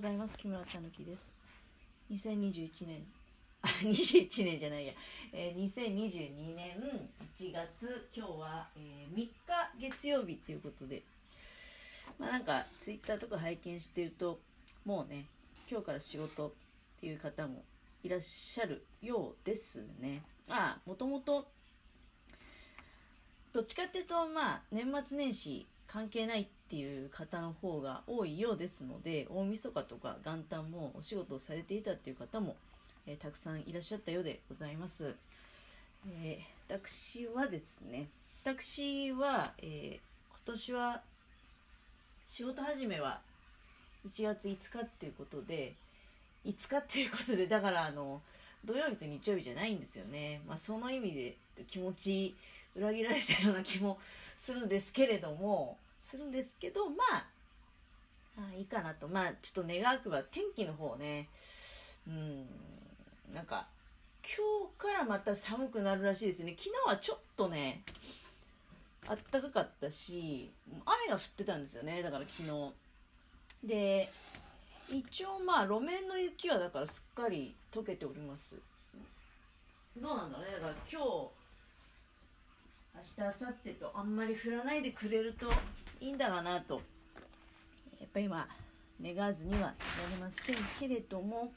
ございます。木村たぬきです。2021年、あ、21年じゃないや、えー、2022年1月、今日は、えー、3日月曜日ということで、まあなんか、ツイッターとか拝見してると、もうね、今日から仕事っていう方もいらっしゃるようですね。ああ、もともと、どっちかっていうと、まあ、年末年始関係ないっていう方の方が多いようですので大晦日とか元旦もお仕事をされていたっていう方も、えー、たくさんいらっしゃったようでございます、えー、私はですね私は、えー、今年は仕事始めは1月5日っていうことで5日っていうことでだからあの土曜日と日曜日じゃないんですよね、まあ、その意味で気持ち裏切られたような気もするんですけれどもするんですけどまああいいかなと。まあちょっと願わくば天気の方ね。うんなんか今日からまた寒くなるらしいですね。昨日はちょっとねあったかかったし雨が降ってたんですよね。だから昨日。で一応まあ路面の雪はだからすっかり溶けております。どうなんだろうね。だから今日明日明後日とあんまり降らないでくれるといいんだがなと。やっぱ今願わずにはいられませんけれども、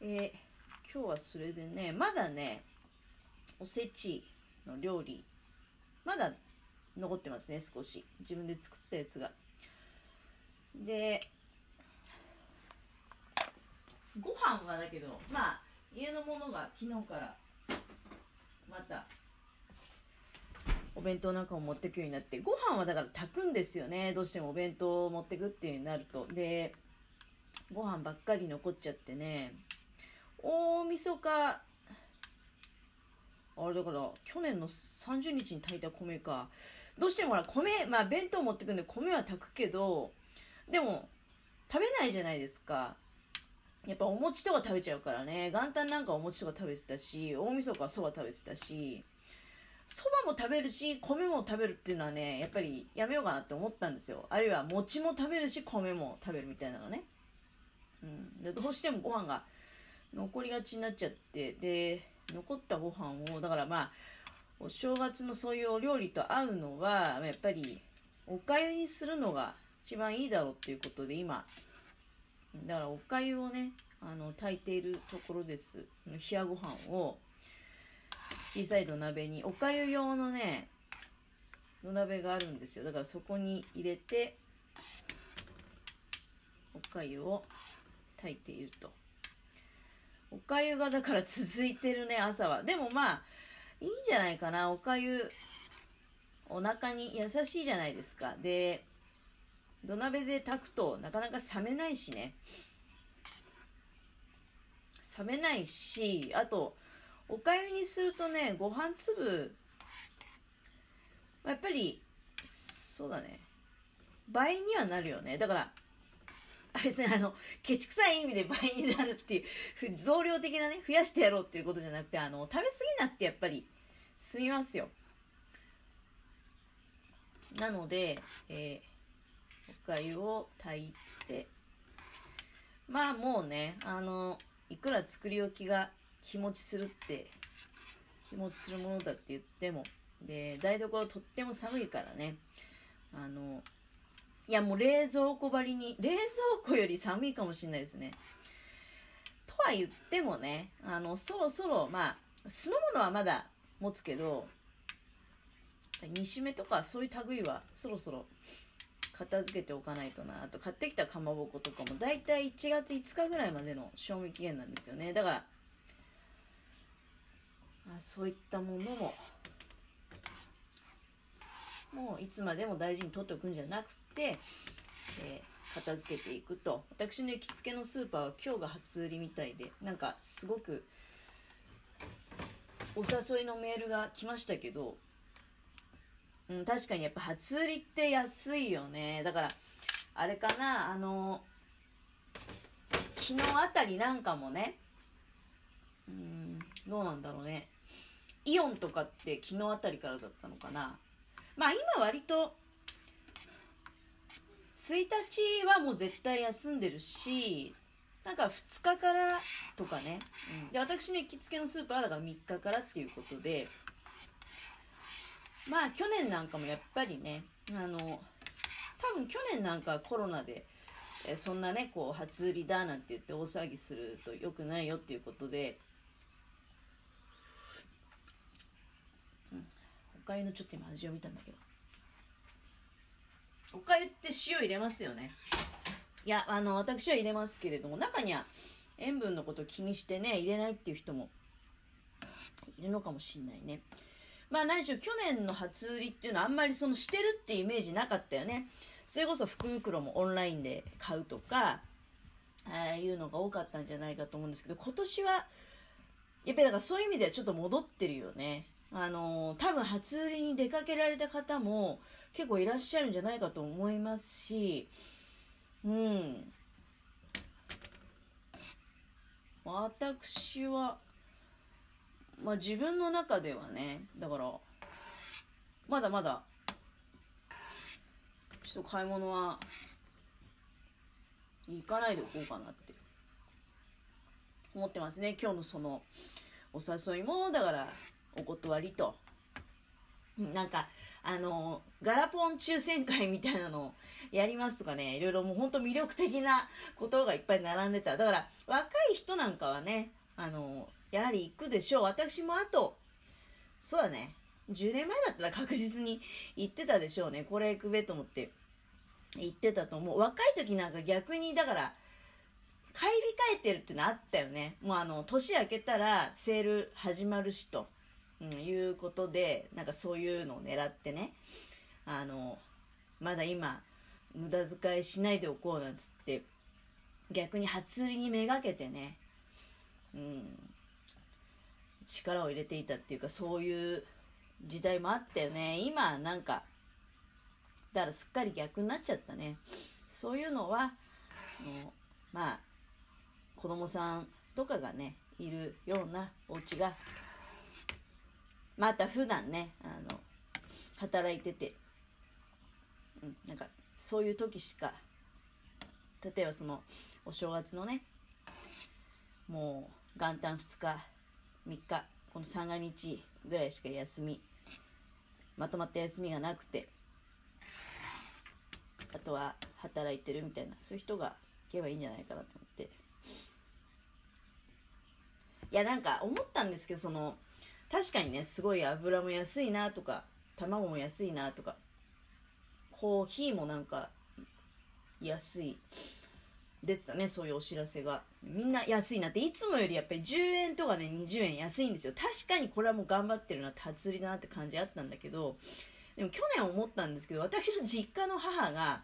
えー、今日はそれでねまだねおせちの料理まだ残ってますね少し。自分で作ったやつが。でご飯はだけどまあ家のものが昨日からまた弁当なんかも持ってくようになってご飯はだから炊くんですよね。どうしてもお弁当を持っていくっていうになると。でご飯ばっかり残っちゃってね。大晦日。あれだから去年の30日に炊いた米か。どうしてもほら米まあ弁当持ってくんで米は炊くけどでも食べないじゃないですか。やっぱお餅とか食べちゃうからね。元旦なんかお餅とか食べてたし大晦日はそば食べてたし。そばも食べるし米も食べるっていうのはねやっぱりやめようかなって思ったんですよ。あるいは餅も食べるし米も食べるみたいなのね、うん、でどうしてもご飯が残りがちになっちゃってで残ったご飯をだからまあお正月のそういうお料理と合うのはやっぱりおかゆにするのが一番いいだろうっていうことで今。だからおかゆをねあの炊いているところです。冷やご飯を。小さい土鍋におかゆ用のね土鍋があるんですよ。だからそこに入れておかゆを炊いていると。おかゆがだから続いてるね朝は。でもまあいいんじゃないかな。おかゆお腹に優しいじゃないですか。で土鍋で炊くとなかなか冷めないしね。冷めないしあとおかゆにするとねご飯粒やっぱりそうだね。倍にはなるよね。だから別にあのケチくさい意味で倍になるっていう増量的なね増やしてやろうっていうことじゃなくてあの食べ過ぎなくてやっぱり済みますよ。なので、えー、おかゆを炊いてまあもうねあのいくら作り置きが日持ちするって日持ちするものだって言っても。で台所とっても寒いからね。あのいやもう冷蔵庫張りに冷蔵庫より寒いかもしれないですね。とは言ってもねあのそろそろまあ酢の物はまだ持つけど煮しめとかそういう類はそろそろ片付けておかないとなあと。買ってきたかまぼことかもだいたい1月5日ぐらいまでの賞味期限なんですよね。だからあそういったものももういつまでも大事に取っておくんじゃなくて、えー、片付けていくと。私の行きつけのスーパーは今日が初売りみたいでなんかすごくお誘いのメールが来ましたけど、うん、確かにやっぱ初売りって安いよね。だからあれかなあの昨日あたりなんかもねうんどうなんだろうね。イオンとかって昨日あたりからだったのかな。まあ今割と1日はもう絶対休んでるしなんか2日からとかね、うん、で私の行きつけのスーパーはだから3日からっていうことでまあ去年なんかもやっぱりねあの多分去年なんかコロナでえそんなねこう初売りだなんて言って大騒ぎすると良くないよっていうことで、うん、おかゆのちょっと今味を見たんだけど。おかゆって塩入れますよね。いやあの私は入れますけれども中には塩分のことを気にしてね入れないっていう人もいるのかもしんないね。まあ何しろ去年の初売りっていうのはあんまりそのしてるっていうイメージなかったよね。それこそ福袋もオンラインで買うとかああいうのが多かったんじゃないかと思うんですけど今年はやっぱりだからそういう意味ではちょっと戻ってるよね。あの多分初売りに出かけられた方も結構いらっしゃるんじゃないかと思いますしうん。私はまあ自分の中ではねだからまだまだちょっと買い物は行かないでおこうかなって。思ってますね。今日のそのお誘いもだからお断りと。なんかあのガラポン抽選会みたいなのをやりますとかねいろいろもうほんと魅力的なことがいっぱい並んでた。だから若い人なんかはねあのやはり行くでしょう。私もあとそうだね10年前だったら確実に行ってたでしょうね。これ行くべと思って行ってたと思う。若い時なんか逆にだから買い控えてるっていうのあったよね。もうあの年明けたらセール始まるしと、うん、いうことでなんかそういうのを狙ってねあのまだ今無駄遣いしないでおこうなんつって逆に初売りにめがけてね、うん、力を入れていたっていうかそういう時代もあったよね。今なんかだからすっかり逆になっちゃったね。そういうのはもうまあ子供さんとかがねいるようなお家がまた普段ねあの働いてて、うん、なんかそういう時しか例えばそのお正月のねもう元旦2日3日この三が日ぐらいしか休みまとまった休みがなくてあとは働いてるみたいなそういう人が行けばいいんじゃないかなと思って。いやなんか思ったんですけどその確かにねすごい油も安いなとか卵も安いなとかコーヒーもなんか安い。出てたねそういうお知らせが。みんな安いなって。いつもよりやっぱり10円とかね20円安いんですよ。確かにこれはもう頑張ってるなって初売りだなって感じあったんだけどでも去年思ったんですけど私の実家の母が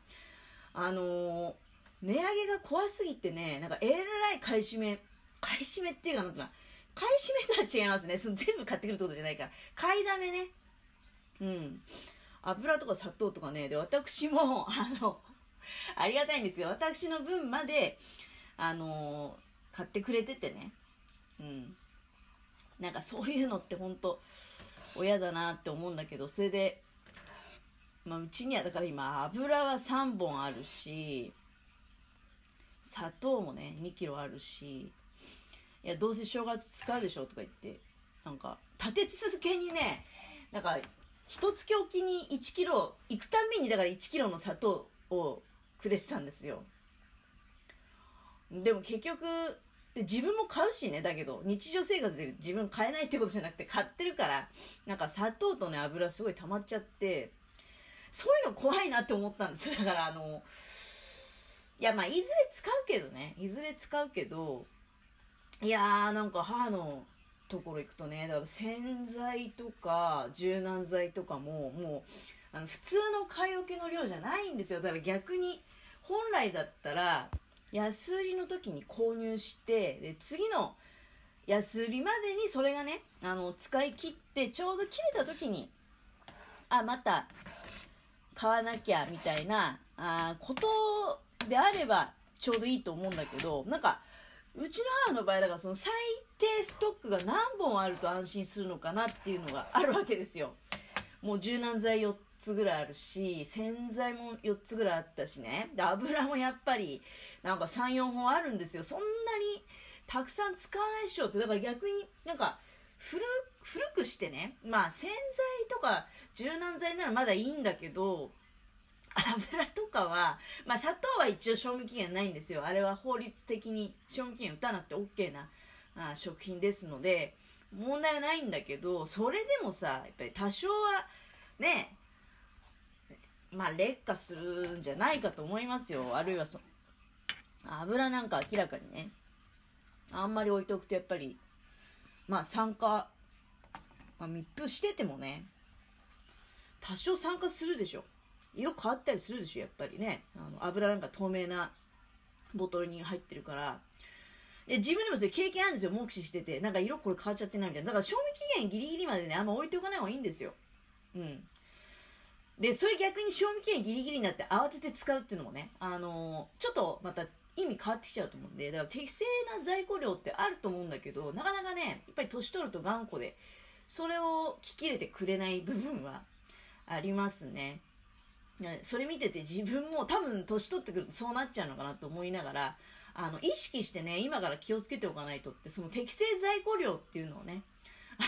あのー、値上げが怖すぎてねなんかえらい買い占め買い占めっていうかなんていうか買い占めとは違いますね。その全部買ってくるってことじゃないから。買いだめね。うん。油とか砂糖とかね。で私も あのありがたいんですけど、私の分まで、あのー、買ってくれててね。うん。なんかそういうのって本当親だなって思うんだけど、それで、まあ、うちにはだから今油は3本あるし、砂糖もね、2キロあるし、いや、どうせ正月使うでしょとか言って、なんか、立て続けにね、なんか、一月おきに1キロ、行くたんびにだから1キロの砂糖をくれてたんですよ。でも結局自分も買うしねだけど日常生活で自分買えないってことじゃなくて買ってるからなんか砂糖とね油すごい溜まっちゃってそういうの怖いなって思ったんです。だからあのいやまあいずれ使うけどねいずれ使うけどいやーなんか母のところ行くとねだから洗剤とか柔軟剤とかももうあの普通の買い置きの量じゃないんですよ。だから逆に本来だったら安売りの時に購入してで次の安売りまでにそれがねあの使い切ってちょうど切れた時にあまた買わなきゃみたいなあことであればちょうどいいと思うんだけどなんかうちの母の場合だからその最低ストックが何本あると安心するのかなっていうのがあるわけですよ。もう柔軟剤4つぐらいあるし洗剤も4つぐらいあったしね。で油もやっぱりなんか34本あるんですよ。そんなにたくさん使わないでしょって。だから逆になんか古古くしてね。まあ洗剤とか柔軟剤ならまだいいんだけど油とかは、まあ、砂糖は一応賞味期限ないんですよ。あれは法律的に賞味期限打たなくて OK なあ食品ですので問題はないんだけどそれでもさやっぱり多少はねまあ劣化するんじゃないかと思いますよ。あるいはそ油なんか明らかにねあんまり置いとくとやっぱりまあ酸化、まあ、密封しててもね多少酸化するでしょ。色変わったりするでしょやっぱりね。あの油なんか透明なボトルに入ってるから。で自分でもそれ経験あるんですよ目視してて。なんか色これ変わっちゃってないみたいな。だから賞味期限ギリギリまでねあんま置いておかない方がいいんですよ。うん。でそれ逆に賞味期限ギリギリになって慌てて使うっていうのもねあのー、ちょっとまた意味変わってきちゃうと思うんで。だから適正な在庫量ってあると思うんだけどなかなかねやっぱり年取ると頑固でそれを聞き入れてくれない部分はありますね。それ見てて自分も多分年取ってくるとそうなっちゃうのかなと思いながらあの意識してね今から気をつけておかないとってその適正在庫量っていうのをね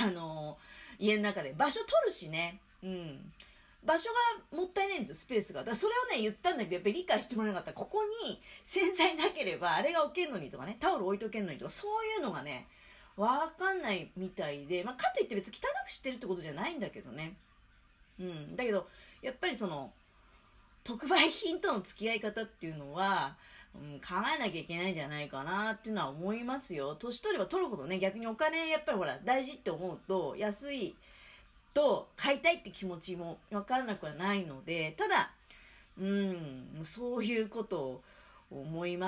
あの家の中で場所取るしねうん。場所がもったいないんですよスペースが。だからそれをね言ったんだけどやっぱり理解してもらえなかった。らここに洗剤なければあれが置けんのにとかねタオル置いとけんのにとかそういうのがねわかんないみたいで、まあ、かといって別に汚くしてるってことじゃないんだけどね。うん。だけどやっぱりその特売品との付き合い方っていうのは、うん、考えなきゃいけないんじゃないかなっていうのは思いますよ。年取れば取るほどね、逆にお金やっぱりほら大事って思うと、安いと買いたいって気持ちもわからなくはないので、ただ、うん、そういうことを思います。